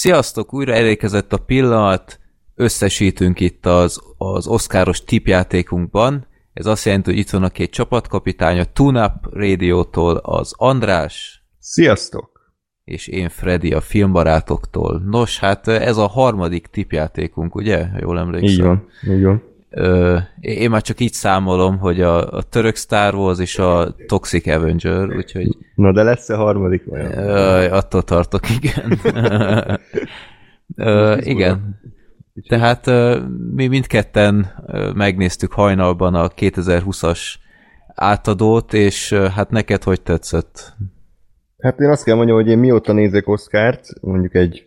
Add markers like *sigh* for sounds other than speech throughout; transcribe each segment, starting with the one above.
Sziasztok, újra elérkezett a pillanat, összesítünk itt az, az oszkáros tipjátékunkban. Ez azt jelenti, hogy itt van a két csapatkapitány, a Tunap Radio-tól az András. Sziasztok! És én Freddy a filmbarátoktól. Nos, hát ez a harmadik tipjátékunk, ugye? Jól emlékszem. Így van, így van. Ö, én már csak így számolom, hogy a, a török Star Wars és a Toxic Avenger, úgyhogy... Na de lesz a harmadik vajon? Ö, attól tartok, igen. *laughs* ö, igen. Tehát ö, mi mindketten ö, megnéztük hajnalban a 2020-as átadót, és ö, hát neked hogy tetszett? Hát én azt kell mondjam, hogy én mióta nézek Oscárt, mondjuk egy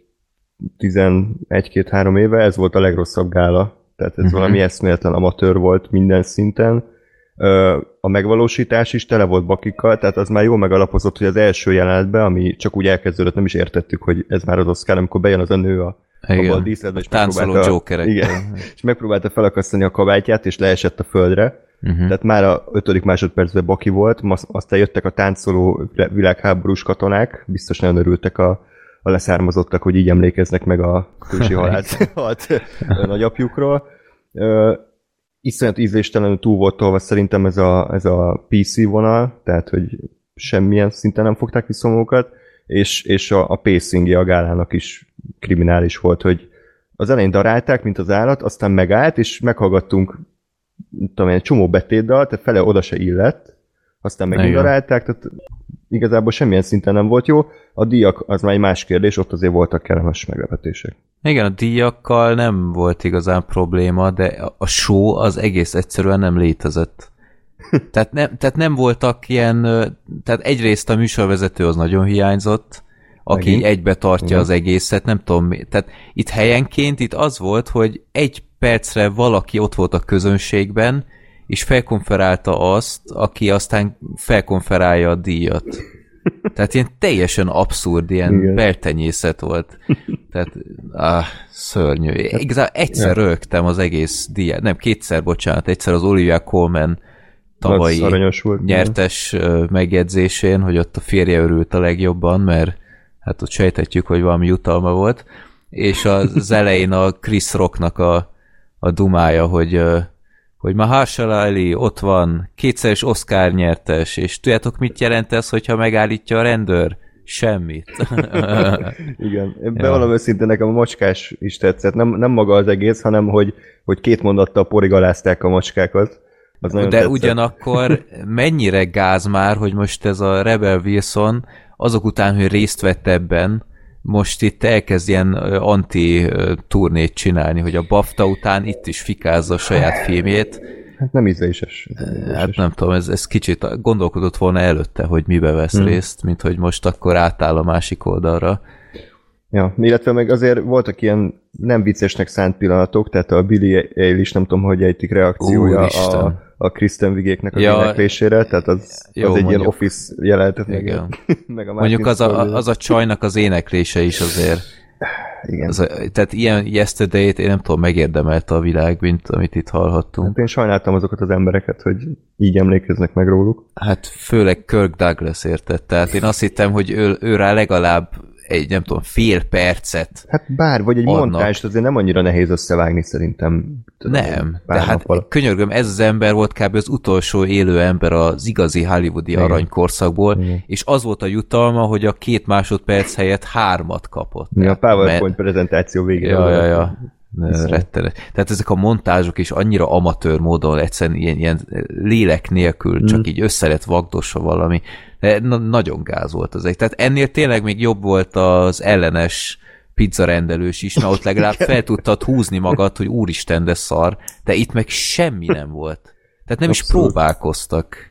11-2-3 éve, ez volt a legrosszabb gála tehát ez uh-huh. valami eszméletlen amatőr volt minden szinten. A megvalósítás is tele volt bakikkal, tehát az már jól megalapozott, hogy az első jelenetben, ami csak úgy elkezdődött, nem is értettük, hogy ez már az Oscar, amikor bejön az a nő a igen, a díszletbe, és táncoló Igen, *laughs* és megpróbálta felakasztani a kabátját, és leesett a földre. Uh-huh. Tehát már a ötödik másodpercben baki volt, aztán jöttek a táncoló világháborús katonák, biztos nagyon örültek a, a leszármazottak, hogy így emlékeznek meg a külsi halált *laughs* *laughs* nagyapjukról. Uh, iszonyat ízléstelenül túl volt tolva szerintem ez a, ez a PC vonal, tehát hogy semmilyen szinten nem fogták vissza magukat, és, és a, a pacingje a gálának is kriminális volt, hogy az elején darálták, mint az állat, aztán megállt, és meghallgattunk tudom egy csomó betétdal, tehát fele oda se illett, aztán megint darálták, tehát igazából semmilyen szinten nem volt jó. A díjak az már egy más kérdés, ott azért voltak kellemes meglepetések. Igen, a díjakkal nem volt igazán probléma, de a show az egész egyszerűen nem létezett. *laughs* tehát, nem, tehát nem voltak ilyen, tehát egyrészt a műsorvezető az nagyon hiányzott, aki Megint? egybe tartja Igen. az egészet, nem tudom, tehát itt helyenként itt az volt, hogy egy percre valaki ott volt a közönségben, és felkonferálta azt, aki aztán felkonferálja a díjat. Tehát ilyen teljesen abszurd, ilyen Igen. beltenyészet volt. Tehát, ah, szörnyű. Igazából egyszer ja. rögtem az egész díjat, nem, kétszer, bocsánat, egyszer az Olivia Colman tavalyi volt, nyertes ja. megjegyzésén, hogy ott a férje örült a legjobban, mert hát ott sejtetjük, hogy valami jutalma volt, és az elején a Chris Rocknak a, a dumája, hogy hogy Mahershala Ali ott van, kétszeres Oscar nyertes, és tudjátok, mit jelent ez, hogyha megállítja a rendőr? Semmit. *laughs* Igen, bevallom ja. őszintén nekem a macskás is tetszett. Nem, nem maga az egész, hanem hogy, hogy két mondattal porigalázták a macskákat. Az De tetszett. ugyanakkor mennyire gáz már, hogy most ez a Rebel Wilson azok után, hogy részt vett ebben, most itt elkezd ilyen anti-turnét csinálni, hogy a BAFTA után itt is fikázza a saját filmjét. Hát nem ízléses. Hát nem tudom, ez, ez kicsit gondolkodott volna előtte, hogy mibe vesz hmm. részt, mint hogy most akkor átáll a másik oldalra. Ja, illetve meg azért voltak ilyen nem viccesnek szánt pillanatok, tehát a Billy is nem tudom, hogy ejtik reakciója a, a Kristen Vigéknek a ja, éneklésére, tehát az, jó, az egy mondjuk, ilyen office jelenet. Igen. *laughs* Meg, a mondjuk az a, az a csajnak az éneklése is azért. Igen. Az a, tehát ilyen yesterday én nem tudom, megérdemelte a világ, mint amit itt hallhattunk. Hát én sajnáltam azokat az embereket, hogy így emlékeznek meg róluk. Hát főleg Kirk Douglas értett. Tehát én azt hittem, hogy ő, ő rá legalább egy, nem tudom, fél percet Hát bár, vagy egy adnak. montást azért nem annyira nehéz összevágni szerintem. Tudom, nem, de hát nappal. könyörgöm, ez az ember volt kb. az utolsó élő ember az igazi hollywoodi Igen. aranykorszakból, Igen. és az volt a jutalma, hogy a két másodperc helyett hármat kapott. Mi a PowerPoint mert... prezentáció végén. Ja, ja, ja. Rettenet. Tehát ezek a montázsok is annyira amatőr módon egyszerűen ilyen, ilyen lélek nélkül, csak mm. így össze lett vagdosva valami. De na, nagyon gáz volt az egy. Tehát ennél tényleg még jobb volt az ellenes pizzarendelős is, mert ott legalább fel tudtad húzni magad, hogy úristen, de szar, de itt meg semmi nem volt. Tehát nem Abszolút. is próbálkoztak.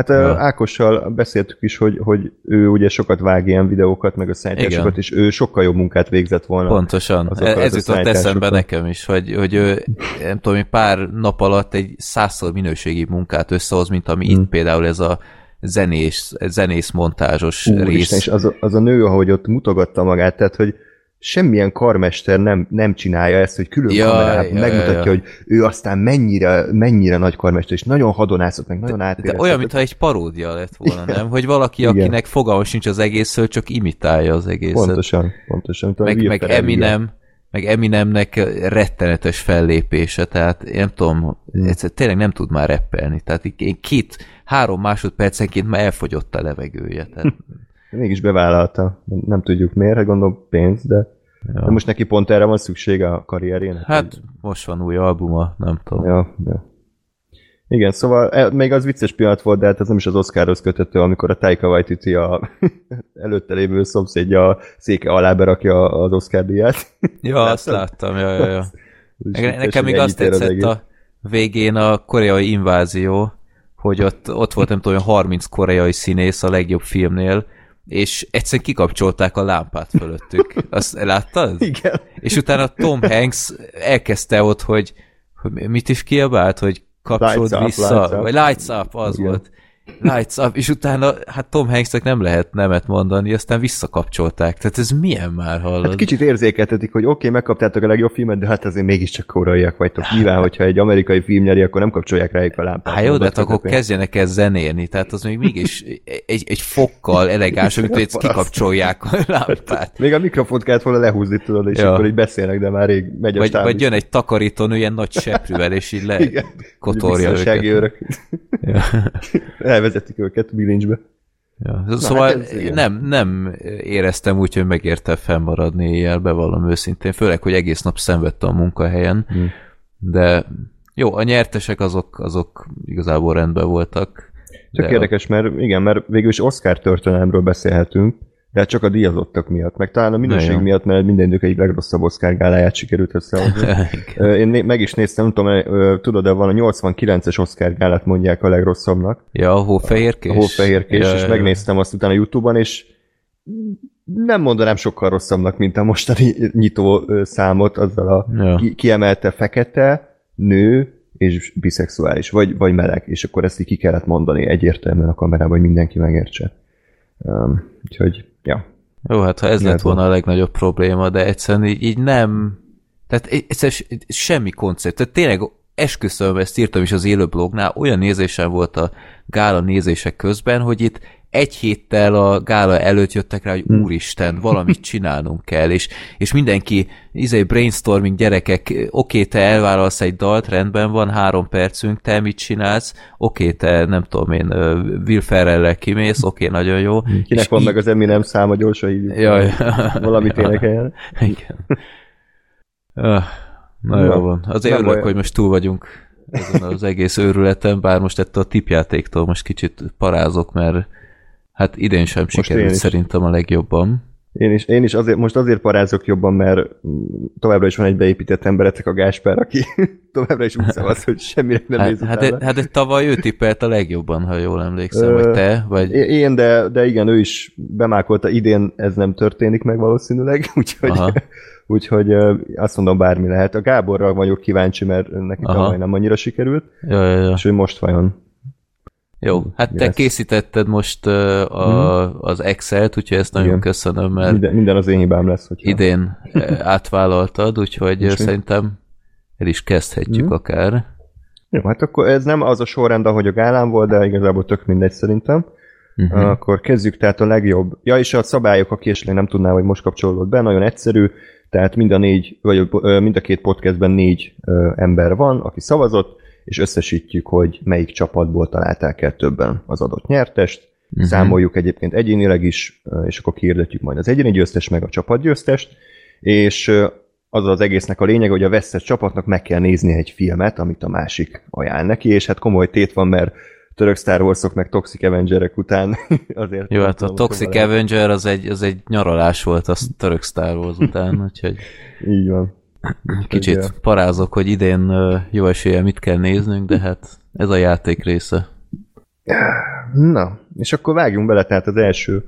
Hát ja. Ákossal beszéltük is, hogy, hogy ő ugye sokat vág ilyen videókat, meg a szállításokat, és ő sokkal jobb munkát végzett volna. Pontosan. Ez jutott eszembe nekem is, hogy, hogy ő, nem tudom, pár nap alatt egy százszor minőségi munkát összehoz, mint ami hmm. itt például ez a zenés, zenész montázsos Úr rész. Isten, és az a, az a nő, ahogy ott mutogatta magát, tehát, hogy semmilyen karmester nem, nem csinálja ezt, hogy külön ja, kamerában ja, megmutatja, ja, ja. hogy ő aztán mennyire, mennyire nagy karmester, és nagyon hadonászott, meg nagyon át. De olyan, mintha egy paródia lett volna, Igen. nem? Hogy valaki, Igen. akinek fogalma sincs az egészről, csak imitálja az egészet. Pontosan, pontosan. Meg, meg Eminem, meg Eminemnek rettenetes fellépése, tehát én nem tudom, hmm. egyszer tényleg nem tud már reppelni, tehát én két, három másodpercenként már elfogyott a levegője. Tehát... *laughs* Mégis bevállalta, nem tudjuk miért, hát gondolom pénz, de, ja. de most neki pont erre van szüksége a karrierjének. Hát hogy... most van új albuma, nem tudom. Ja, ja. Igen, szóval e, még az vicces pillanat volt, de hát ez nem is az Oscarhoz kötöttő, amikor a Taika Waititi a *laughs* előtte lévő szomszédja a széke alá berakja az Oscar díját. *laughs* Ja, azt láttam, ja, ja, ja. *laughs* Ne, nekem még azt tetszett a végén a koreai invázió, hogy ott, ott volt nem tudom, 30 koreai színész a legjobb filmnél, és egyszerűen kikapcsolták a lámpát fölöttük. Azt láttad? *laughs* Igen. És utána Tom Hanks elkezdte ott, hogy, hogy mit is kiabált, hogy kapcsolód vissza, lights up. vagy lights up, az Igen. volt. Lights up, és utána hát Tom Hanksnek nem lehet nemet mondani, aztán visszakapcsolták. Tehát ez milyen már hallod? Hát kicsit érzékeltetik, hogy oké, okay, megkaptátok a legjobb filmet, de hát azért mégiscsak koreaiak vagytok. Nyilván, hogyha egy amerikai film nyeri, akkor nem kapcsolják rájuk a lámpát. Hát jó, de hát akkor kezdjenek el zenélni, tehát az még mégis egy, egy fokkal *laughs* elegáns, amit hogy kikapcsolják a lámpát. Még a mikrofont kellett volna lehúzni, tudod, és ja. akkor így beszélnek, de már rég megy a vagy, vagy jön egy takarítónő ilyen nagy seprűvel, és így *laughs* le kotorja őket. Ja *laughs* elvezetik őket bilincsbe. Ja. Szóval hát nem, nem éreztem úgy, hogy megérte fennmaradni éjjel, bevallom őszintén, főleg, hogy egész nap szenvedte a munkahelyen, hmm. de jó, a nyertesek azok, azok igazából rendben voltak. Csak érdekes, a... mert igen, mert végül is Oscar történelemről beszélhetünk, de hát csak a díjazottak miatt, meg talán a minőség miatt, mert minden idők egyik legrosszabb Oscar gáláját sikerült összehozni. *laughs* Én meg is néztem, nem tudom, tudod, de van a 89-es Oscar gálát mondják a legrosszabbnak. Ja, a hófehérkés. A hófehérkés, ja, és ja. megnéztem azt utána Youtube-on, és nem mondanám sokkal rosszabbnak, mint a mostani nyitó számot, azzal a ja. kiemelte fekete, nő, és biszexuális, vagy, vagy meleg, és akkor ezt így ki kellett mondani egyértelműen a kamerában, hogy mindenki megértse. Um, úgyhogy Ja. Jó, hát ha ez lett volna a legnagyobb probléma, de egyszerűen így, így nem... Tehát egyszerűen semmi koncept. Tehát tényleg esküszöm, ezt írtam is az élőblognál, olyan nézésem volt a gála nézések közben, hogy itt egy héttel a gála előtt jöttek rá, hogy hmm. úristen, valamit csinálnunk kell, és, és mindenki, izé brainstorming gyerekek, oké, te elvállalsz egy dalt, rendben van, három percünk, te mit csinálsz, oké, te nem tudom én, Will Ferrell-lel kimész, oké, nagyon jó. Kinek és van így... meg az Eminem száma, gyorsan így Jaj. valamit énekeljen. Igen. Na, na jó van. Azért örülök, hogy most túl vagyunk ezen az egész őrületen, bár most ettől a tipjátéktól most kicsit parázok, mert Hát idén sem most sikerült szerintem a legjobban. Én is, én is azért, most azért parázok jobban, mert továbbra is van egy beépített emberetek a Gáspár, aki *laughs* továbbra is úgy szavaz, hogy semmire nem hát, hát, de, hát tavaly ő tippelt a legjobban, ha jól emlékszem, vagy te, vagy... Én, de, de igen, ő is bemákolta, idén ez nem történik meg valószínűleg, *laughs* úgyhogy, *laughs* úgyhogy azt mondom, bármi lehet. A Gáborra vagyok kíváncsi, mert neki tavaly nem annyira sikerült, ja, ja, ja. és hogy most vajon jó, hát te yes. készítetted most a, mm. az Excel-t, úgyhogy ezt nagyon Igen. köszönöm, mert minden, minden az én hibám lesz. Hogyha... Idén *laughs* átvállaltad, úgyhogy És szerintem el is kezdhetjük mm. akár. Jó, hát akkor ez nem az a sorrend, ahogy a gálám volt, de igazából tök mindegy szerintem. Uh-huh. Akkor kezdjük tehát a legjobb. Ja, és a szabályok, aki esetleg nem tudná, hogy most kapcsolódott be, nagyon egyszerű, tehát mind a négy, vagy mind a két podcastben négy ember van, aki szavazott, és összesítjük, hogy melyik csapatból találták el többen az adott nyertest, uh-huh. számoljuk egyébként egyénileg is, és akkor kiirdetjük majd az egyéni győztes meg a csapatgyőztest, és az az egésznek a lényeg, hogy a vesztes csapatnak meg kell nézni egy filmet, amit a másik ajánl neki, és hát komoly tét van, mert török Star Wars-ok meg Toxic Avengerek után *laughs* azért... Jó, hát a Toxic Avenger az egy, az egy nyaralás volt a török Star Wars után, *laughs* úgyhogy... Így van. Kicsit Ugye. parázok, hogy idén jó esélye mit kell néznünk, de hát ez a játék része. Na, és akkor vágjunk bele, tehát az első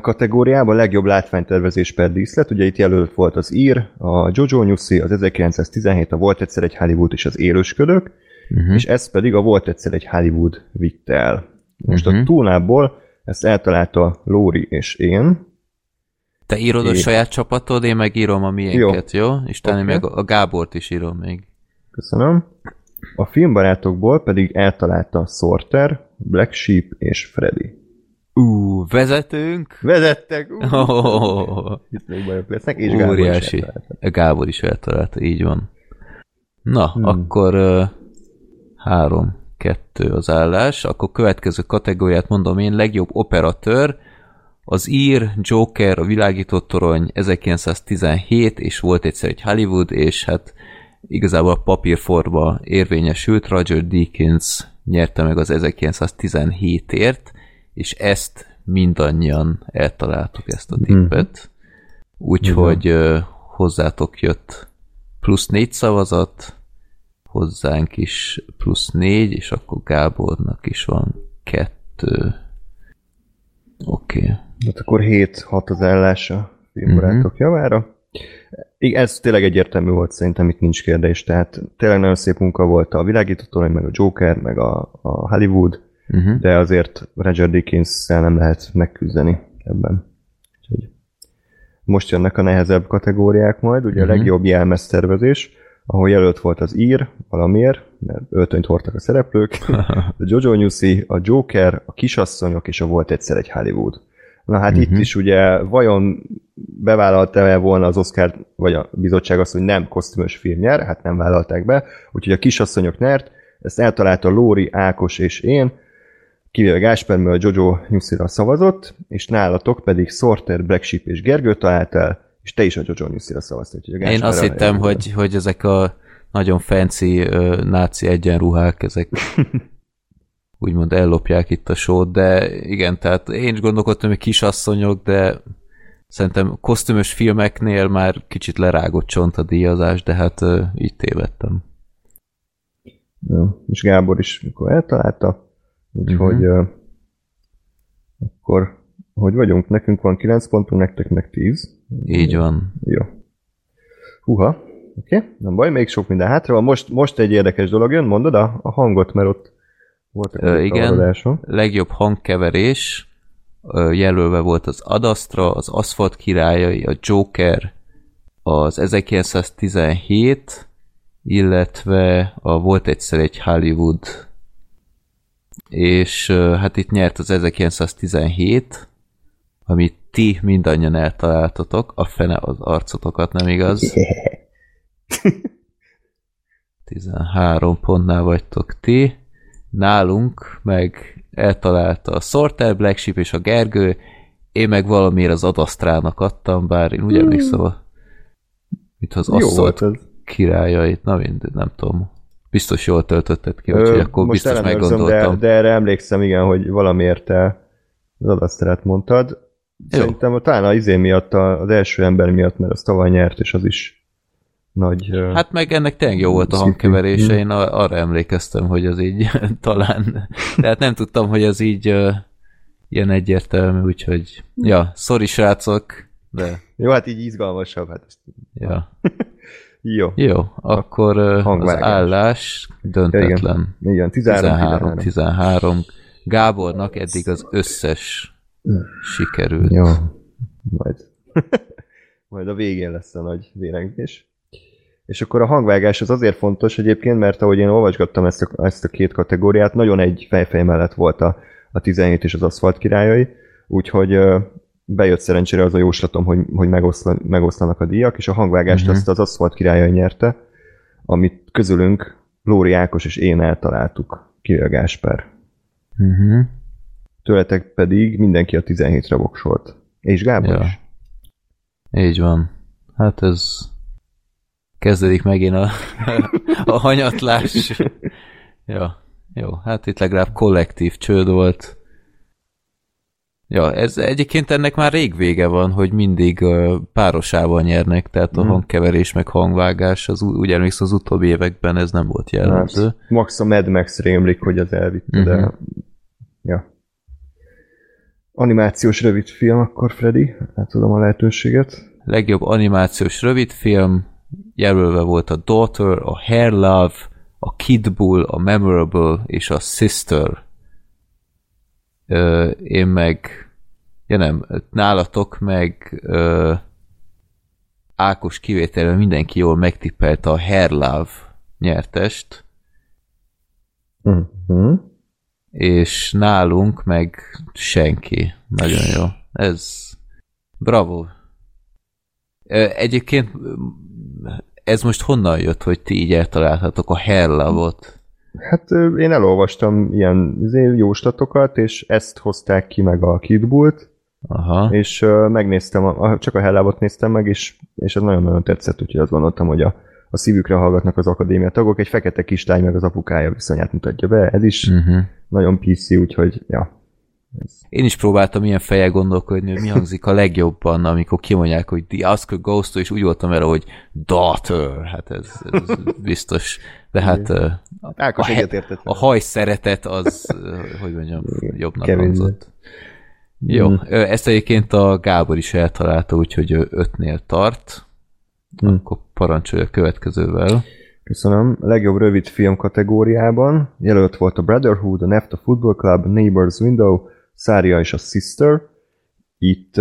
kategóriában legjobb látványtervezés per díszlet. Ugye itt jelölt volt az ír, a Jojo Nyuszi, az 1917, a Volt egyszer egy Hollywood és az élősködök, uh-huh. és ez pedig a Volt egyszer egy Hollywood vitte el. Most uh-huh. a túlnából ezt eltalálta Lóri és én, Te írod a É. saját csapatod, én meg írom a miénket, jó? És talán Oké. okay. meg a Gábort is írom még. Köszönöm. A filmbarátokból pedig eltalálta Sorter, Black Sheep és Freddy. Ú, vezetünk? Vezettek! Uh, *laughs* Oh, Itt még bajok lesznek, és Gábor is óriási. eltalálta. Gábor is eltalálta, így van. Na, hmm. akkor uh, három, kettő az állás. Akkor következő kategóriát mondom én, legjobb operatőr, az ír, Joker, a világított torony 1917, és volt egyszer egy Hollywood, és hát igazából a papírforma érvényesült, Roger Deakins nyerte meg az 1917-ért, és ezt mindannyian eltaláltuk ezt a tippet. Úgyhogy uh, hozzátok jött plusz négy szavazat, hozzánk is plusz négy, és akkor Gábornak is van kettő. Oké. Okay. Hát akkor 7-6 az állás a filmbarátok Mhm. javára. Igen, ez tényleg egyértelmű volt szerintem, itt nincs kérdés. Tehát tényleg nagyon szép munka volt a világított torony, meg a Joker, meg a, a Hollywood, Uh-huh. de azért Roger dickens nem lehet megküzdeni ebben. Úgyhogy most jönnek a nehezebb kategóriák majd, ugye Mhm. a legjobb jelmeztervezés, ahol jelölt volt az ír, valamiért, mert öltönyt hordtak a szereplők, *laughs* a Jojo Newsy, a Joker, a kisasszonyok és a volt egyszer egy Hollywood. Na hát uh-huh. itt is ugye vajon bevállalta-e volna az Oscar, vagy a bizottság azt, hogy nem kosztümös film nyer, hát nem vállalták be, úgyhogy a kisasszonyok nyert, ezt eltalálta Lóri, Ákos és én, kivéve Gásper, mert Jojo Newsy-ra szavazott, és nálatok pedig Sorter, Black Sheep és Gergő talált el, és te is a Jojo Newsy-ra szavaztál. Én azt hittem, hogy, hogy ezek a nagyon fancy uh, náci egyenruhák, ezek *laughs* úgymond ellopják itt a sót, de igen, tehát én is gondolkodtam, hogy kisasszonyok, de szerintem kosztümös filmeknél már kicsit lerágott csont a díjazás, de hát uh, így tévedtem. Ja, és Gábor is mikor eltalálta, úgyhogy Mhm. uh, akkor hogy vagyunk? Nekünk van 9 pontunk, nektek meg 10. Így van. Jó. Húha, oké, okay. nem baj, még sok minden hátra van. Most, most egy érdekes dolog jön, mondod a, a hangot, mert ott voltak Ö, azok a igen. Legjobb hangkeverés ö, jelölve volt az Adastra, az Aszfalt királyai, a Joker, az 1917, illetve a volt egyszer egy Hollywood, és ö, hát itt nyert az 1917, amit ti mindannyian eltaláltatok, a fene az arcotokat, nem igaz? *laughs* 13 pontnál vagytok ti. Nálunk meg eltalálta a Sorter, Black Sheep és a Gergő, én meg valamiért az Adasztrának adtam, bár én úgy emlékszem, a, mint az Hmm. Ez. királyait, na mindegy, nem tudom. Biztos jól töltötted ki, úgyhogy akkor most biztos meggondoltam. De, de erre emlékszem, igen, hogy valamiért te az adaszterát mondtad. Jó. Szerintem talán az izé miatt, az első ember miatt, mert az tavaly nyert, és az is nagy... Hát meg ennek tényleg jó volt a hangkeverése, én arra emlékeztem, hogy az így *laughs* talán, tehát nem tudtam, hogy az így ilyen egyértelmű, úgyhogy ja, sorry srácok, de Jó, hát így izgalmasabb. Hát ezt... ja. *laughs* Jó. Jó, akkor az állás döntetlen. Igen, 13 13-13. Gábornak eddig az összes sikerült. Jó. Majd. *laughs* Majd a végén lesz a nagy vérengés. És akkor a hangvágás az azért fontos egyébként, mert ahogy én olvasgattam ezt a, ezt a két kategóriát, nagyon egy fejfej mellett volt a, a 17 és az aszfalt királyai, úgyhogy bejött szerencsére az a jóslatom, hogy, hogy megoszla, megoszlanak a díjak, és a hangvágást Mhm. uh-huh. azt az aszfalt királyai nyerte, amit közülünk Lóri Ákos és én eltaláltuk, kivéve Gásper. Uh-huh. Tőletek pedig mindenki a 17-re voksolt. És Gábor Ja. is. Így van. Hát ez kezdődik megint a, a hanyatlás. Ja, jó, hát itt legalább kollektív csőd volt. Ja, ez egyébként ennek már rég vége van, hogy mindig párosával nyernek, tehát a Mhm. hangkeverés meg hangvágás, az úgy emlékszem az utóbbi években ez nem volt jellemző. Hát, max a Mad Max rémlik, hogy az elvitte, uh-huh. de... Mhm. Ja. Animációs rövid film, akkor Freddy, átadom a lehetőséget. Legjobb animációs rövidfilm, jelölve volt a Daughter, a Hair Love, a Kid Bull, a Memorable és a Sister. Ö, én meg Ja nem, nálatok meg ö, Ákos kivételben mindenki jól megtippelte a Herlav nyertest. Uh-huh. És nálunk meg senki. Nagyon jó. Ez bravo. Egyébként ez most honnan jött, hogy ti így eltaláltatok a Herlavot? Hát én elolvastam ilyen izé, jóslatokat, és ezt hozták ki meg a Kidbult, Aha. és uh, megnéztem, a, csak a Hellavot néztem meg, és, és ez nagyon-nagyon tetszett, úgyhogy azt gondoltam, hogy a, a szívükre hallgatnak az akadémia tagok, egy fekete kislány meg az apukája viszonyát mutatja be, ez is uh-huh. nagyon PC, úgyhogy ja, én is próbáltam ilyen fejjel gondolkodni, hogy mi hangzik a legjobban, amikor kimondják, hogy The Oscar Ghost, és úgy voltam erre, hogy Daughter, hát ez, ez biztos. De hát a, a, a haj szeretet az, hogy mondjam, jobbnak Kevin. hangzott. Jó, mm. ezt egyébként a Gábor is eltalálta, úgyhogy ötnél tart. Mm. Akkor parancsolja a következővel. Köszönöm. A legjobb rövid film kategóriában jelölt volt a Brotherhood, a Nefta Football Club, Neighbors Window, Szária és a Sister. Itt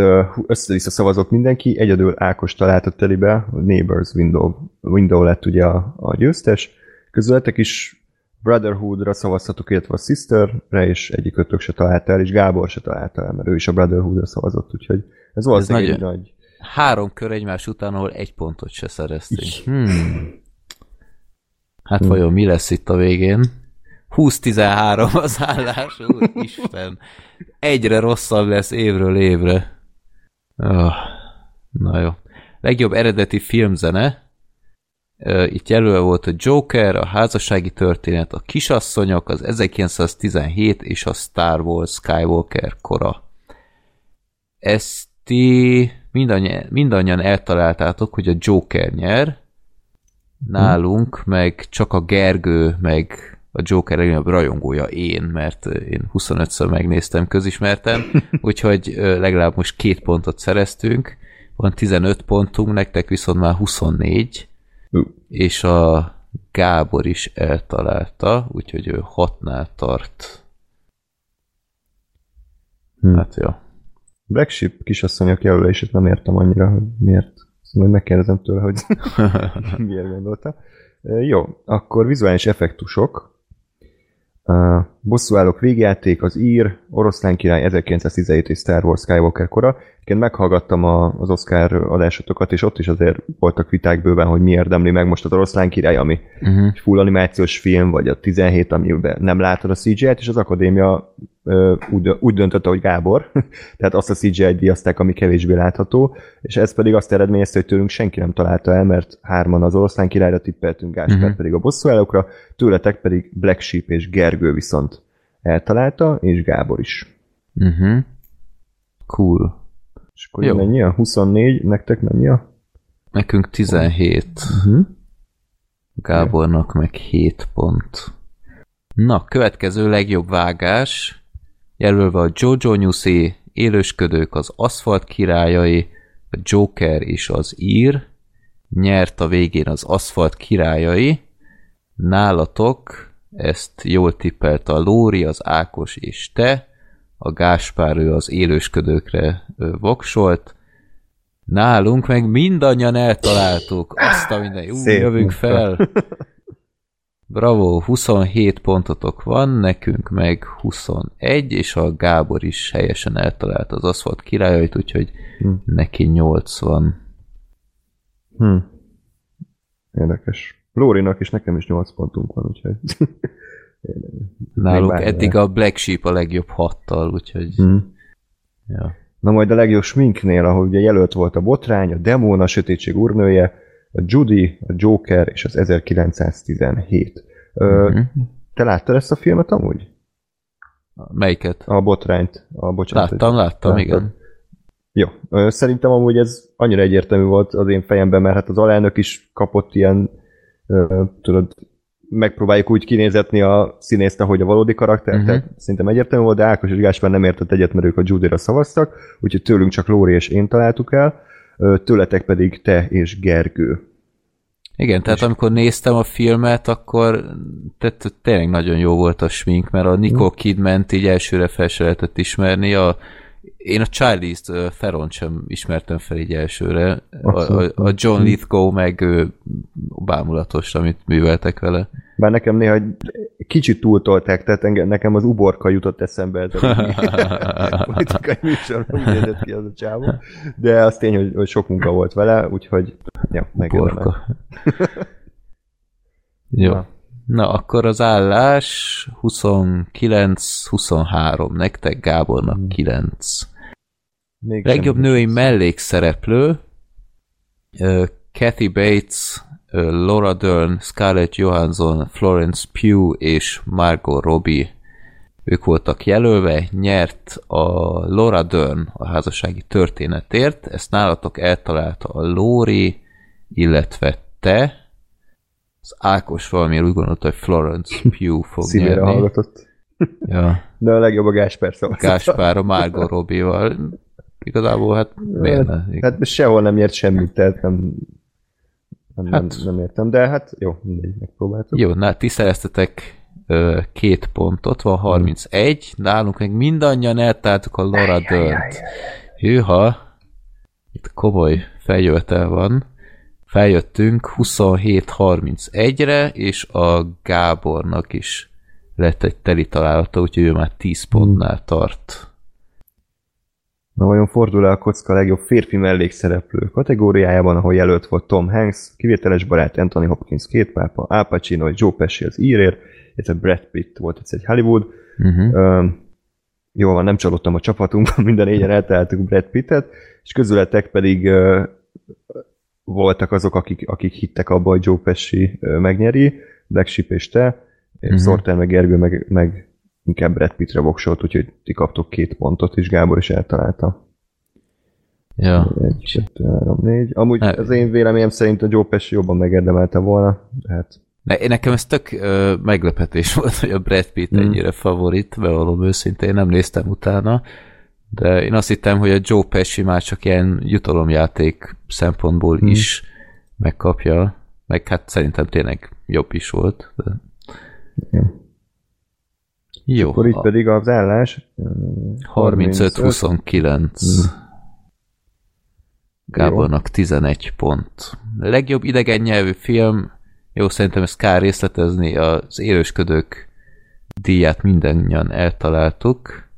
össze-vissza szavazott mindenki, egyedül Ákos találta telibe, a Neighbors Window, Window lett ugye a, a győztes. Közületek is Brotherhood-ra szavazhatok, illetve a Sister-re, és egyik ötök se találta el, és Gábor se találta el, mert ő is a Brotherhood-ra szavazott, úgyhogy ez valószínűleg egy nagy... Három kör egymás után, ahol egy pontot se szereztünk. Hmm. Hát hmm. vajon mi lesz itt a végén? 20-13 az állás, Isten. Egyre rosszabb lesz évről évre. Oh, na jó. Legjobb eredeti filmzene. Itt jelölve volt a Joker, a házassági történet, a kisasszonyok, az 1917 és a Star Wars Skywalker kora. Ezt ti mindannyian, mindannyian eltaláltátok, hogy a Joker nyer, nálunk meg csak a Gergő, meg a Joker legnagyobb rajongója én, mert én 25-ször megnéztem közismerten, *laughs* úgyhogy legalább most két pontot szereztünk, van 15 pontunk, nektek viszont már 24, uh. és a Gábor is eltalálta, úgyhogy ő hatnál tart. Hmm. Hát jó. Black Sheep kisasszonyok jelölését nem értem annyira, hogy miért. Szóval megkérdezem tőle, hogy *laughs* *laughs* miért gondolta. Jó, akkor vizuális effektusok. Bosszúállók végjáték, az ír, oroszlán király 1917 és Star Wars Skywalker kora. Én meghallgattam a, az Oscar adásotokat, és ott is azért voltak viták bőven, hogy mi érdemli meg most az oroszlán király, ami uh-huh. egy full animációs film, vagy a 17, amiben nem látod a CGI-t, és az akadémia úgy, úgy döntött, hogy Gábor, *laughs* tehát azt a CGI-t díjazták, ami kevésbé látható, és ez pedig azt eredményezte, hogy tőlünk senki nem találta el, mert hárman az oroszlán királyra tippeltünk, Gáspár uh-huh. pedig a bosszúállókra, tőletek pedig Black Sheep és Gergő viszont eltalálta, és Gábor is. Uh-huh. Cool. És akkor Jó. mennyi a 24, nektek mennyi a? Nekünk 17. Uh-huh. Gábornak meg 7 pont. Na, következő legjobb vágás jelölve a Jojo Newsy, élősködők az aszfalt királyai, a Joker és az ír, nyert a végén az aszfalt királyai, nálatok ezt jól tippelt a Lóri, az Ákos és te, a Gáspár ő az élősködőkre voksolt, nálunk meg mindannyian eltaláltuk azt a minden, ú, jövünk fel. Bravo, 27 pontotok van, nekünk meg 21, és a Gábor is helyesen eltalált az aszfalt királyait, úgyhogy hm. neki 80. Hm. Érdekes. Lórinak is nekem is 8 pontunk van, úgyhogy... Náluk eddig a Black Sheep a legjobb hattal, úgyhogy... Hm. Ja. Na majd a legjobb sminknél, ahol ugye jelölt volt a botrány, a demón, a sötétség úrnője, a Judy, a Joker és az 1917. Uh-huh. Mhm. Te láttad ezt a filmet amúgy? Melyiket? A botrányt. A bocsánat, láttam, láttam, láttad. igen. Jó. Szerintem amúgy ez annyira egyértelmű volt az én fejemben, mert hát az alelnök is kapott ilyen, tudod, megpróbáljuk úgy kinézetni a színészt, ahogy a valódi karakter, uh-huh. tehát szerintem egyértelmű volt, de Ákos és Gáspár nem értett egyet, mert ők a Judy-ra szavaztak, úgyhogy tőlünk csak Lóri és én találtuk el tőletek pedig te és Gergő. Igen, tehát és... amikor néztem a filmet, akkor tehát tényleg nagyon jó volt a smink, mert a Nicole mhm. Kidman így elsőre fel se lehetett ismerni, a én a Charlize Theron sem ismertem fel így elsőre. A, a, a John Lithgow meg bámulatos, amit műveltek vele. Bár nekem néha kicsit túltolták, tehát engem, nekem az uborka jutott eszembe ez a *laughs* politikai műsor, úgy nézett ki az a csávó. De az tény, hogy, hogy sok munka volt vele, úgyhogy ja, megérdemel. *laughs* Jó. Na. Na, akkor az állás 29-23, nektek Gábornak 9. Még Legjobb női mellékszereplő uh, Kathy Bates, uh, Laura Dern, Scarlett Johansson, Florence Pugh és Margot Robbie. Ők voltak jelölve, nyert a Laura Dern a házassági történetért, ezt nálatok eltalálta a Lóri, illetve te, az Ákos valamiért úgy gondolta, hogy Florence *laughs* Pugh fog Szívére nyerni. hallgatott. Ja. De a legjobb a Gáspár szavazata. Gáspár a Margot Robbie-val. Igazából hát miért ne? Hát sehol nem ért semmit, tehát nem, nem, hát, nem, nem értem, de hát jó, mindegy, megpróbáltuk. Jó, na ti szereztetek ö, két pontot, van 31, nálunk meg mindannyian eltáltuk a Laura Dörnt. Hűha, itt komoly feljövetel van feljöttünk 27-31-re, és a Gábornak is lett egy teli találata, úgyhogy ő már 10 pontnál tart. Na vajon fordul a kocka a legjobb férfi mellékszereplő kategóriájában, ahol jelölt volt Tom Hanks, kivételes barát Anthony Hopkins két pápa, Al Pacino és Joe Pesci az írér, a Brad Pitt volt ez egy Hollywood. Uh-huh. Uh, jól van, nem csalódtam a csapatunkban, *laughs* minden négyen eltaláltuk Brad Pittet, és közületek pedig uh, voltak azok, akik, akik hittek abba, hogy Joe Pesci megnyeri, Black Sheep és te, uh-huh. Sorter meg Gergő meg, meg inkább Brad Pittre voksolt, úgyhogy ti kaptok két pontot, és Gábor is eltalálta. Ja. Egy, kettő, három, négy. Amúgy hát. az én véleményem szerint a Joe Pesci jobban megérdemelte volna. Hát. Ne, nekem ez tök ö, meglepetés *laughs* volt, hogy a Brad Pitt mm. ennyire favorit, bevallom őszintén, nem néztem utána. De én azt hittem, hogy a Joe Pesci már csak ilyen jutalomjáték szempontból hmm. is megkapja, meg hát szerintem tényleg jobb is volt. De... Ja. Jó. Akkor itt pedig az állás 35-29. Hmm. Gábornak 11 pont. Legjobb idegen nyelvű film, jó, szerintem ezt kár részletezni, az élősködők díját mindannyian eltaláltuk.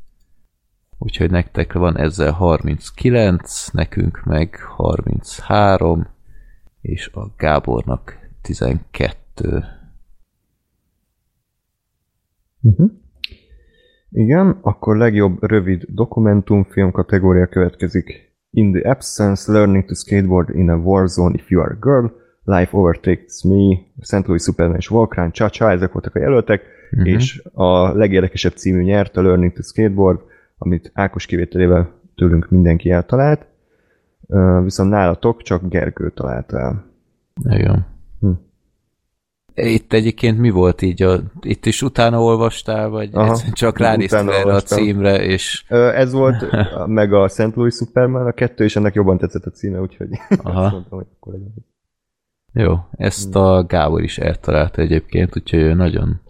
Úgyhogy nektek van ezzel 39, nekünk meg 33, és a Gábornak 12. Uh-huh. Igen, akkor legjobb rövid dokumentumfilm kategória következik. In the absence, learning to skateboard in a war zone if you are a girl, Life Overtakes Me, St. Louis Superman és Volcran, Cha-Cha, ezek voltak a jelöltek, uh-huh. és a legérdekesebb című nyert a Learning to Skateboard, amit Ákos kivételével tőlünk mindenki eltalált, viszont nálatok csak Gergő talált el. Igen. Itt egyébként mi volt így? A, itt is utána olvastál, vagy Aha, csak ránéztél erre a címre, és... Ez volt, *laughs* meg a St. Louis Superman, a kettő, és ennek jobban tetszett a címe, úgyhogy *laughs* Aha. azt mondtam, hogy akkor legyen. Jó, ezt a Gábor is eltalálta egyébként, úgyhogy ő nagyon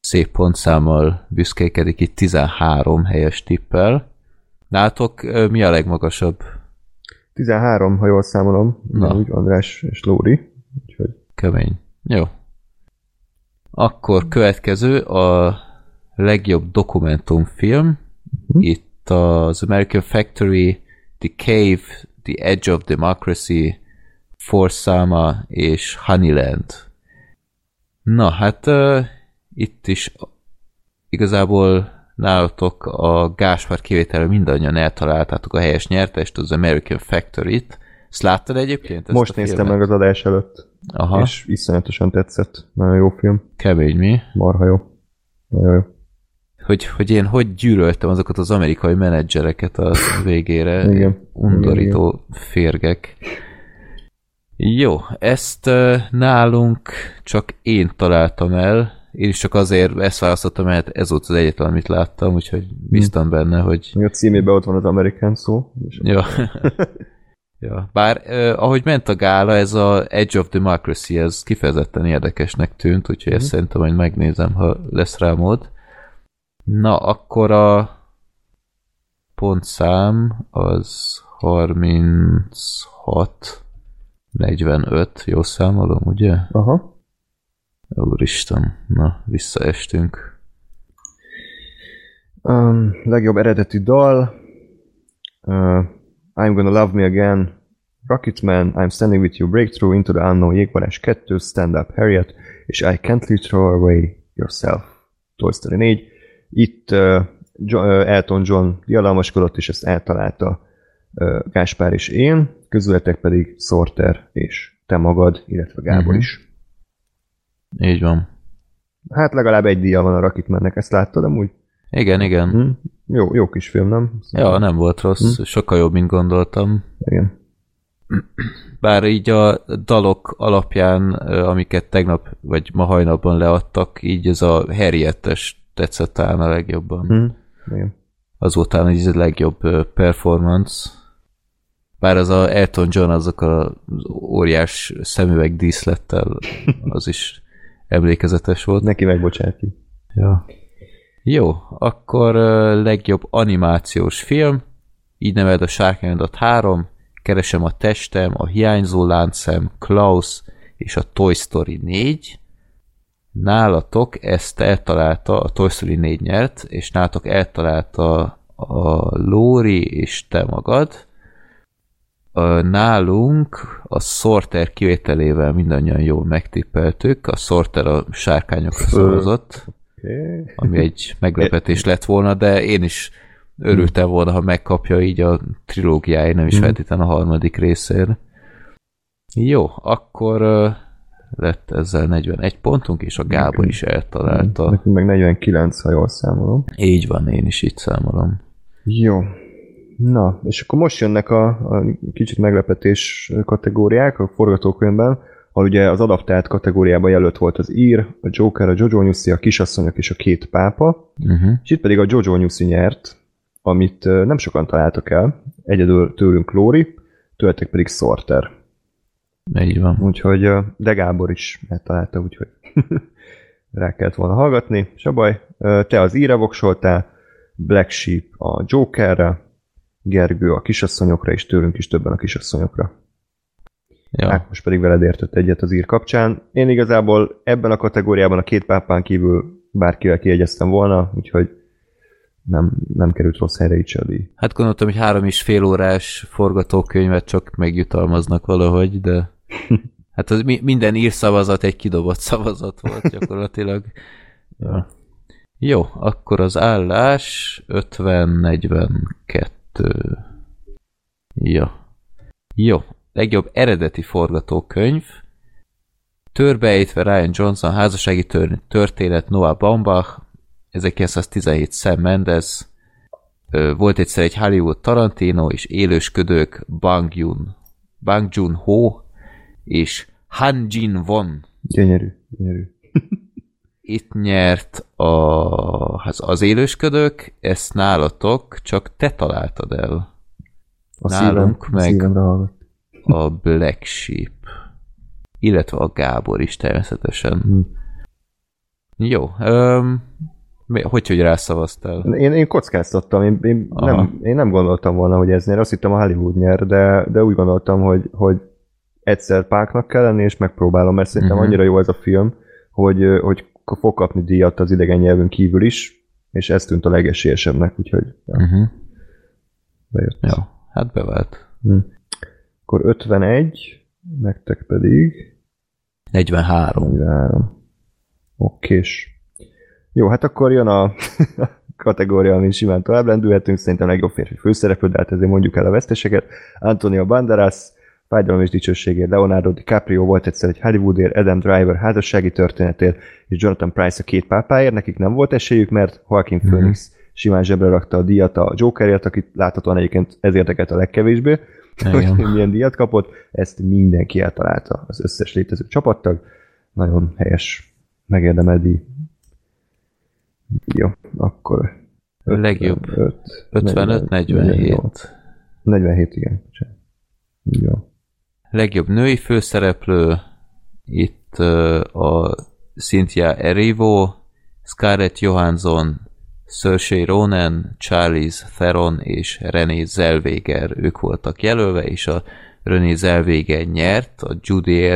szép pontszámmal büszkékedik itt 13 helyes tippel. Nátok mi a legmagasabb? 13, ha jól számolom. Na. Úgy András és Lóri. Úgyhogy... Kemény. Jó. Akkor következő a legjobb dokumentumfilm. Uh-huh. Itt az American Factory, The Cave, The Edge of Democracy, Forszama és Honeyland. Na, hát itt is igazából nálatok a Gáspár kivételre mindannyian eltaláltátok a helyes nyertest, az American Factory-t. Ezt láttad egyébként? Ezt Most néztem meg az adás előtt. Aha. És iszonyatosan tetszett. Nagyon jó film. Kemény mi? Marha jó. Nagyon jó. Hogy, hogy én hogy gyűlöltem azokat az amerikai menedzsereket a végére. *laughs* Igen. Undorító igen, igen. férgek. Jó, ezt uh, nálunk csak én találtam el, én is csak azért ezt választottam, mert ez volt az egyetlen, amit láttam, úgyhogy bíztam hmm. benne, hogy... A címében ott van az American szó. Ja. *laughs* ja. Bár eh, ahogy ment a gála, ez a Edge of Democracy, ez kifejezetten érdekesnek tűnt, úgyhogy ezt hmm. szerintem majd megnézem, ha lesz rá mód. Na, akkor a pontszám az 36 45, jó számolom, ugye? Aha. Úristen, na, visszaestünk. Um, legjobb eredeti dal. Uh, I'm Gonna Love Me Again. Rocketman, I'm Standing With You, Breakthrough, Into the Unknown, Jégvarás 2, Stand Up Harriet, és I Can't Let Throw Away Yourself. Toy Story 4. Itt uh, John, uh, Elton John diadalmaskodott, és ezt eltalálta uh, Gáspár és én, közületek pedig Sorter és te magad, illetve Gábor uh-huh. is. Így van. Hát legalább egy díja van a Rocketmannek, ezt láttad amúgy? Igen, igen. Hm? Jó, jó kis film, nem? Ja, nem volt rossz. Hm? Sokkal jobb, mint gondoltam. Igen. Bár így a dalok alapján, amiket tegnap vagy ma hajnalban leadtak, így ez a Harriettes tetszett talán a legjobban. Hm? Igen. Az volt talán így a legjobb performance. Bár az a Elton John azok az óriás szemüveg díszlettel, *laughs* az is emlékezetes volt. Neki megbocsátjuk. Ja. Jó, akkor legjobb animációs film, így neved a Sárkányodat 3, Keresem a testem, a Hiányzó láncem, Klaus és a Toy Story 4. Nálatok ezt eltalálta, a Toy Story 4 nyert, és nálatok eltalálta a Lóri és te magad. Nálunk a Sorter kivételével mindannyian jól megtippeltük, a Sorter a sárkányokra szavazott okay. ami egy meglepetés lett volna, de én is örültem volna, ha megkapja így a trilógiája, nem is mm. feltétlenül a harmadik részér. Jó, akkor uh, lett ezzel 41 pontunk, és a Gábor is eltalálta. Nekünk meg 49, ha jól számolom. Így van, én is így számolom. Jó. Na, és akkor most jönnek a, a kicsit meglepetés kategóriák a forgatókönyvben ahol ugye az adaptált kategóriában jelölt volt az ír, a Joker, a Jojo Newsy, a kisasszonyok és a két pápa, uh-huh. és itt pedig a Jojo Newsy nyert, amit nem sokan találtak el, egyedül tőlünk Lóri, tőletek pedig Sorter. Így van. Úgyhogy, de Gábor is megtalálta, úgyhogy *laughs* rá kellett volna hallgatni. A baj, te az íre voksoltál, Black Sheep a Jokerre, Gergő a kisasszonyokra, és tőlünk is többen a kisasszonyokra. Ja. Ákos pedig veled értett egyet az ír kapcsán. Én igazából ebben a kategóriában a két pápán kívül bárkivel kiegyeztem volna, úgyhogy nem, nem került rossz helyre így se Hát gondoltam, hogy három és fél órás forgatókönyvet csak megjutalmaznak valahogy, de *laughs* hát az mi, minden írszavazat egy kidobott szavazat volt gyakorlatilag. *laughs* ja. Jó, akkor az állás 50-42. Ja. Jó, legjobb eredeti forgatókönyv, Törbejtve Ryan Johnson, házassági tör- történet Noah Baumbach, 1917 Sam Mendes, volt egyszer egy Hollywood Tarantino, és élősködők Bang Joon, Bang Joon Ho, és Han Jin Won. Gyönyörű, gyönyörű. *laughs* Itt nyert a, az, az élősködők, ezt nálatok csak te találtad el. A Nálunk szívem, meg... A a Black Sheep, illetve a Gábor is természetesen. Hm. Jó, um, hogy, hogy rászavaztál? Én, én kockáztattam, én, én, nem, én nem gondoltam volna, hogy ez nyer, azt hittem a Hollywood nyer, de, de úgy gondoltam, hogy, hogy egyszer páknak kell lenni, és megpróbálom, mert szerintem uh-huh. annyira jó ez a film, hogy, hogy fog kapni díjat az idegen nyelvön kívül is, és ez tűnt a legesélyesebbnek, úgyhogy ja. Uh-huh. bejött. Jó, hát bevált. Hm. Akkor 51, nektek pedig... 43. 43. Okés. Jó, hát akkor jön a *laughs* kategória, amin simán tovább lendülhetünk, szerintem a legjobb férfi főszereplő, de hát ezért mondjuk el a veszteseket. Antonio Banderas, Fájdalom és dicsőségért, Leonardo DiCaprio volt egyszer egy Hollywoodért, Adam Driver házassági történetért, és Jonathan Price a két pápáért, nekik nem volt esélyük, mert Joaquin mhm. Phoenix mm-hmm. simán zsebre rakta a díjat a Jokerért, akit láthatóan egyébként ez érdekelt a legkevésbé, hogy *laughs* milyen díjat kapott, ezt mindenki eltalálta, az összes létező csapattag. Nagyon helyes, megérdemedi. Jó, akkor... Legjobb. 55, 47. 47, igen. Jó. Legjobb női főszereplő, itt uh, a Cynthia Erivo, Scarlett Johansson, Saoirse Ronan, Charlize Theron és René Zellweger, ők voltak jelölve, és a René Zellweger nyert, a Judy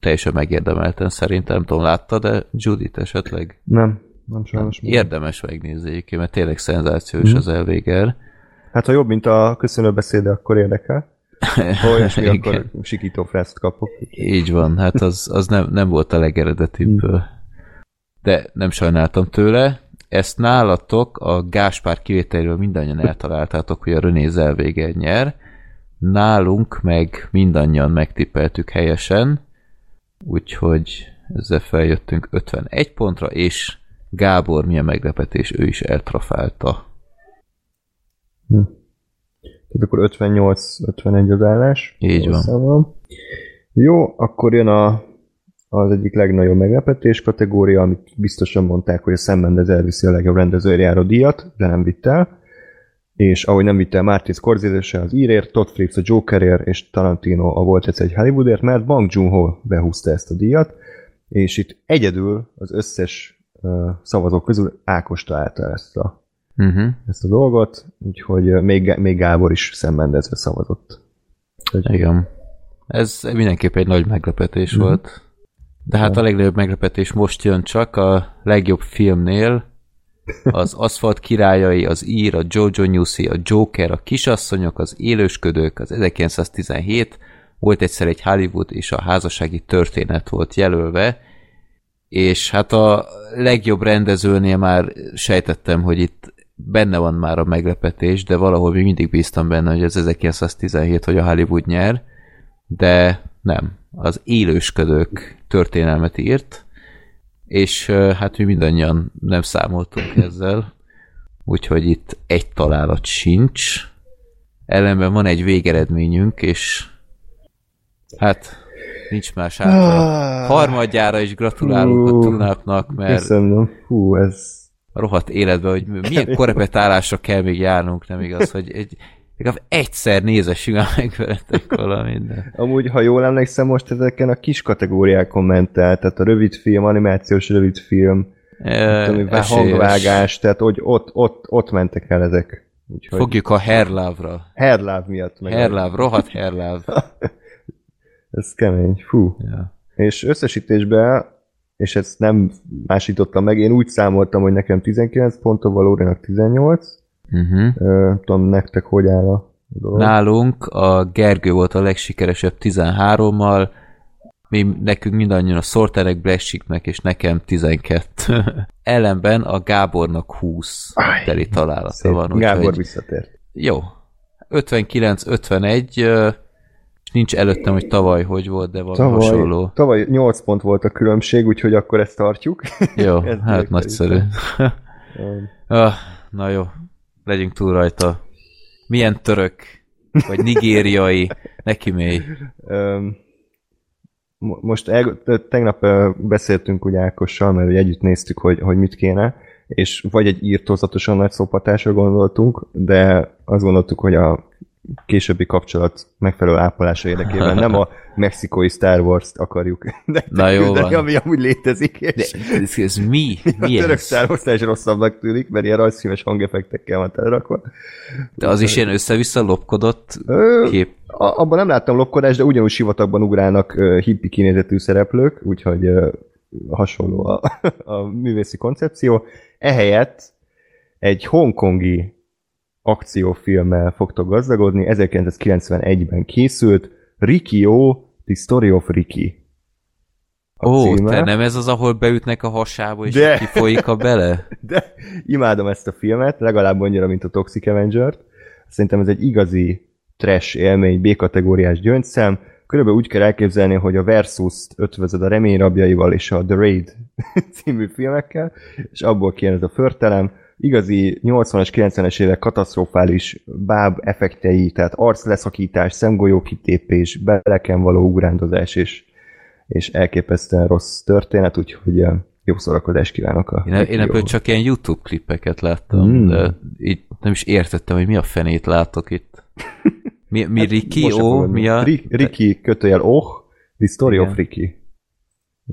teljesen megérdemelten szerintem, nem tudom, látta, de Judit esetleg? Nem, nem sajnos. Nem. Érdemes megnézni, mert tényleg szenzációs mm. az Elvéger. Hát ha jobb, mint a köszönőbeszéde, akkor érdekel. Ha olyasmi, *laughs* akkor sikító freszt kapok. Így van, hát az, az nem, nem volt a legeredetibb. Mm. De nem sajnáltam tőle. Ezt nálatok a Gáspár kivételéről mindannyian eltaláltátok, hogy a René Zellweger nyer. Nálunk meg mindannyian megtippeltük helyesen, úgyhogy ezzel feljöttünk 51 pontra, és Gábor, milyen meglepetés, ő is eltrafálta. Hm. Tehát akkor 58-51 az állás. Így van. Számom. Jó, akkor jön a, az egyik legnagyobb meglepetés kategória, amit biztosan mondták, hogy a Sam Mendes elviszi a legjobb rendezőért járó díjat, de nem vitt el. És ahogy nem vitte el Martin Scorsese az írért, Todd Phillips a Jokerért, és Tarantino a Volt egy Hollywoodért, mert Bang Joon-ho behúzta ezt a díjat, és itt egyedül az összes uh, szavazók közül Ákos találta ezt a uh-huh. ezt a dolgot, úgyhogy még, még Gábor is szemmendezve szavazott. Úgy. Igen. Ez mindenképp egy nagy meglepetés uh-huh. volt. De hát a legnagyobb meglepetés most jön csak a legjobb filmnél, az *laughs* Aszfalt királyai, az Ír, a Jojo Newsy, a Joker, a Kisasszonyok, az Élősködők, az 1917, volt egyszer egy Hollywood és a házassági történet volt jelölve, és hát a legjobb rendezőnél már sejtettem, hogy itt benne van már a meglepetés, de valahol még mindig bíztam benne, hogy az 1917, hogy a Hollywood nyer, de nem. Az élősködők történelmet írt, és hát mi mindannyian nem számoltunk *clears throat* ezzel, úgyhogy itt egy találat sincs. Ellenben van egy végeredményünk, és hát nincs más hátra. Harmadjára is gratulálunk a Tunapnak, mert Köszönöm. Hú, ez rohadt életbe, hogy milyen korepetálásra kell még járnunk, nem igaz, hogy egy, legalább egyszer nézve simán megveretek valamit. De... Amúgy, ha jól emlékszem, most ezeken a kis kategóriákon ment el, tehát a rövid film, animációs rövid film, e, tudom, hangvágás, tehát hogy ott, ott, ott mentek el ezek. Úgyhogy... Fogjuk a herlávra. Herláv miatt. Meg herláv, rohadt herláv. *laughs* Ez kemény, fú. Ja. És összesítésben és ezt nem másítottam meg. Én úgy számoltam, hogy nekem 19 pontom, Valórinak 18. Uh-huh. Uh, tudom, nektek hogy áll a dolog. Nálunk a Gergő volt a legsikeresebb 13-mal, mi, nekünk mindannyian a Sorterek Black és nekem 12. *laughs* Ellenben a Gábornak 20 Aj, teli találata szép. van. Gábor hogy... visszatért. Jó. 59-51 nincs előttem, hogy tavaly hogy volt, de valami tavaly, hasonló. Tavaly 8 pont volt a különbség, úgyhogy akkor ezt tartjuk. Jó, *laughs* hát nagyszerű. *laughs* ah, na jó, legyünk túl rajta. Milyen török, vagy nigériai, neki mély. most el, tegnap beszéltünk ugye Ákossal, mert együtt néztük, hogy, hogy mit kéne, és vagy egy írtózatosan nagy szopatásra gondoltunk, de azt gondoltuk, hogy a későbbi kapcsolat megfelelő ápolása érdekében nem a mexikói Star Wars-t akarjuk Na jó van. ami amúgy létezik. És De ez, ez mi? *laughs* mi a török Star Wars is rosszabbnak tűnik, mert ilyen rajzfilmes hangeffektekkel van telerakva. De az is ilyen össze-vissza lopkodott kép? A, abban nem láttam lopkodást, de ugyanúgy sivatagban ugrálnak uh, hippi kinézetű szereplők, úgyhogy uh, hasonló a, *laughs* a művészi koncepció. Ehelyett egy hongkongi akciófilmmel fogtok gazdagodni, 1991-ben készült, Rikio, The Story of Ricky. Ó, te nem ez az, ahol beütnek a hasába, és De. kifolyik a bele? *laughs* De imádom ezt a filmet, legalább annyira, mint a Toxic Avenger-t. Szerintem ez egy igazi trash élmény, B-kategóriás gyöngyszem. Körülbelül úgy kell elképzelni, hogy a Versus-t ötvözöd a remény rabjaival és a The Raid *laughs* című filmekkel, és abból kijön ez a förtelem igazi 80-as, 90-es évek katasztrofális báb effektei, tehát arcleszakítás, szemgolyó kitépés, beleken való ugrándozás, és, és elképesztően rossz történet, úgyhogy eh, jó szórakozást kívánok a Én, én ebből csak ilyen YouTube klippeket láttam, mm. de így nem is értettem, hogy mi a fenét látok itt. Mi, mi hát Ricky, ó, mi a... Ricky kötőjel oh, The Story Igen. of Ricky.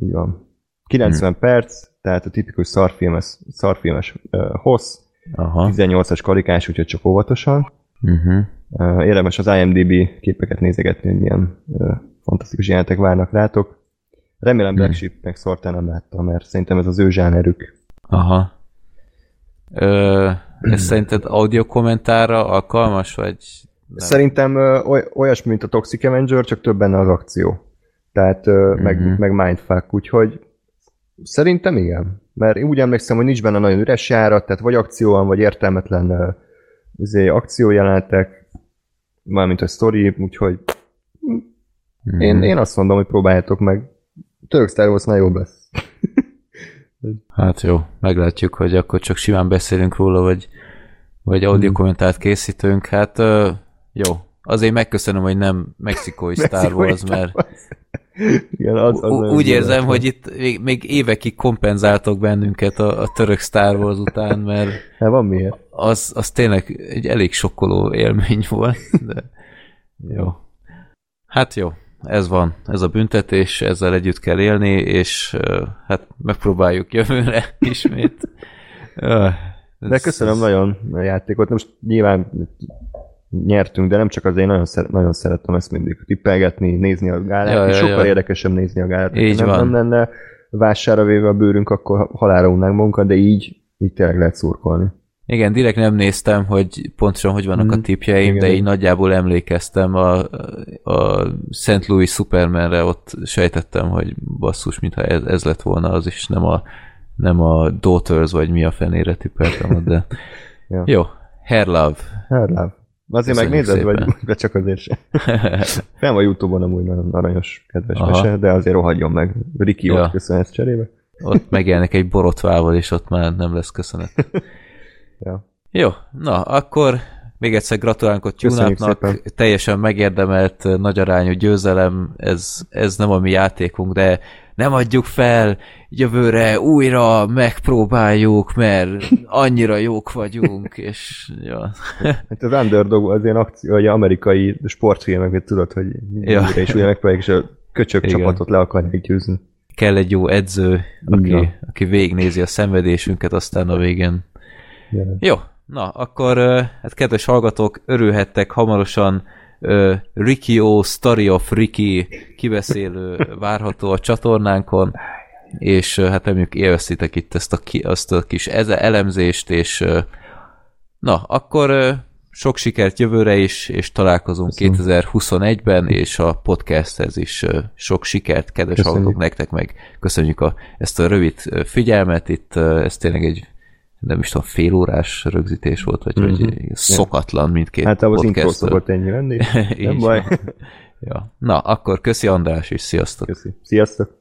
Így van. 90 hmm. perc, tehát a tipikus szarfilmes, szarfilmes uh, hossz, Aha. 18-as karikás, úgyhogy csak óvatosan. Uh-huh. Érdemes az IMDB képeket nézegetni, hogy milyen fantasztikus jelentek várnak rátok. Remélem Black Sheep meg Szortán nem láttam, mert szerintem ez az ő zsánerük. Aha. Ö, ez *clears throat* szerinted audio kommentára alkalmas, vagy... Nem? Szerintem ö, oly, olyasmi, mint a Toxic Avenger, csak több benne az akció. Tehát, ö, uh-huh. meg, meg mindfuck, úgyhogy szerintem igen. Mert én úgy emlékszem, hogy nincs benne nagyon üres járat, tehát vagy akció van, vagy értelmetlen izé, akciójelenetek, mármint a story, úgyhogy uh-huh. én, én azt mondom, hogy próbáljátok meg. Török Star Wars jobb lesz. *laughs* Hát jó, meglátjuk, hogy akkor csak simán beszélünk róla, vagy, vagy audio kommentárt készítünk. Hát jó, azért megköszönöm, hogy nem mexikói Star Wars, mert Igen, az, az úgy érzem, hogy itt még, még évekig kompenzáltok bennünket a, a török Star Wars után, mert hát van miért. Az, az tényleg egy elég sokkoló élmény volt, de *laughs* jó. Hát jó, ez van, ez a büntetés, ezzel együtt kell élni, és hát megpróbáljuk jövőre *laughs* ismét. De köszönöm ez... nagyon a játékot. Most nyilván nyertünk, de nem csak azért, én nagyon, szeret, nagyon szerettem ezt mindig tippelgetni, nézni a gálát, ja, ja, sokkal ja. érdekesebb nézni a gálát. Így nem, van. nem lenne vására véve a bőrünk, akkor halára unnánk magunkat, de így, így tényleg lehet szurkolni. Igen, direkt nem néztem, hogy pontosan hogy vannak mm. a mhm. tipjeim, Igen. de így nagyjából emlékeztem a, a St. Louis Supermanre, ott sejtettem, hogy basszus, mintha ez, ez lett volna az is, nem a, nem a Daughters, vagy mi a fenére tippeltem, de *laughs* ja. jó, Hair Love. Hair Love. Azért megnézed, vagy de csak azért sem. Nem a Youtube-on amúgy nagyon aranyos, kedves Aha. mese, de azért rohadjon meg. Riki ja. ott köszönhetsz cserébe. Ott megjelnek egy borotvával, és ott már nem lesz köszönet. *laughs* ja. Jó, na, akkor még egyszer gratulálunk a Tunapnak, teljesen megérdemelt nagyarányú győzelem, ez, ez nem a mi játékunk, de nem adjuk fel, jövőre újra megpróbáljuk, mert annyira jók vagyunk, és ja. Hát az Underdog az ilyen akció, vagy amerikai sportfilmek, tudod, hogy ja. újra és újra megpróbáljuk, és a köcsök Igen. csapatot le akarják győzni. Kell egy jó edző, aki, ja. aki végignézi a szenvedésünket, aztán a végén. Ja. Jó, na, akkor hát kedves hallgatók, örülhettek hamarosan uh, Ricky O. Story of Ricky kibeszélő várható a csatornánkon, és uh, hát reméljük élveztitek itt ezt a, ki, azt a kis eze elemzést, és uh, na, akkor uh, sok sikert jövőre is, és találkozunk Köszönöm. 2021-ben, és a podcasthez is sok sikert, kedves hallgatók, nektek meg köszönjük a, ezt a rövid figyelmet, itt ez tényleg egy nem is tudom, fél órás rögzítés volt, vagy mm-hmm. hogy szokatlan mindkét Hát az intro szokott ennyi lenni, *laughs* nem baj. ja. Na, akkor köszi András, és sziasztok! Köszi. Sziasztok!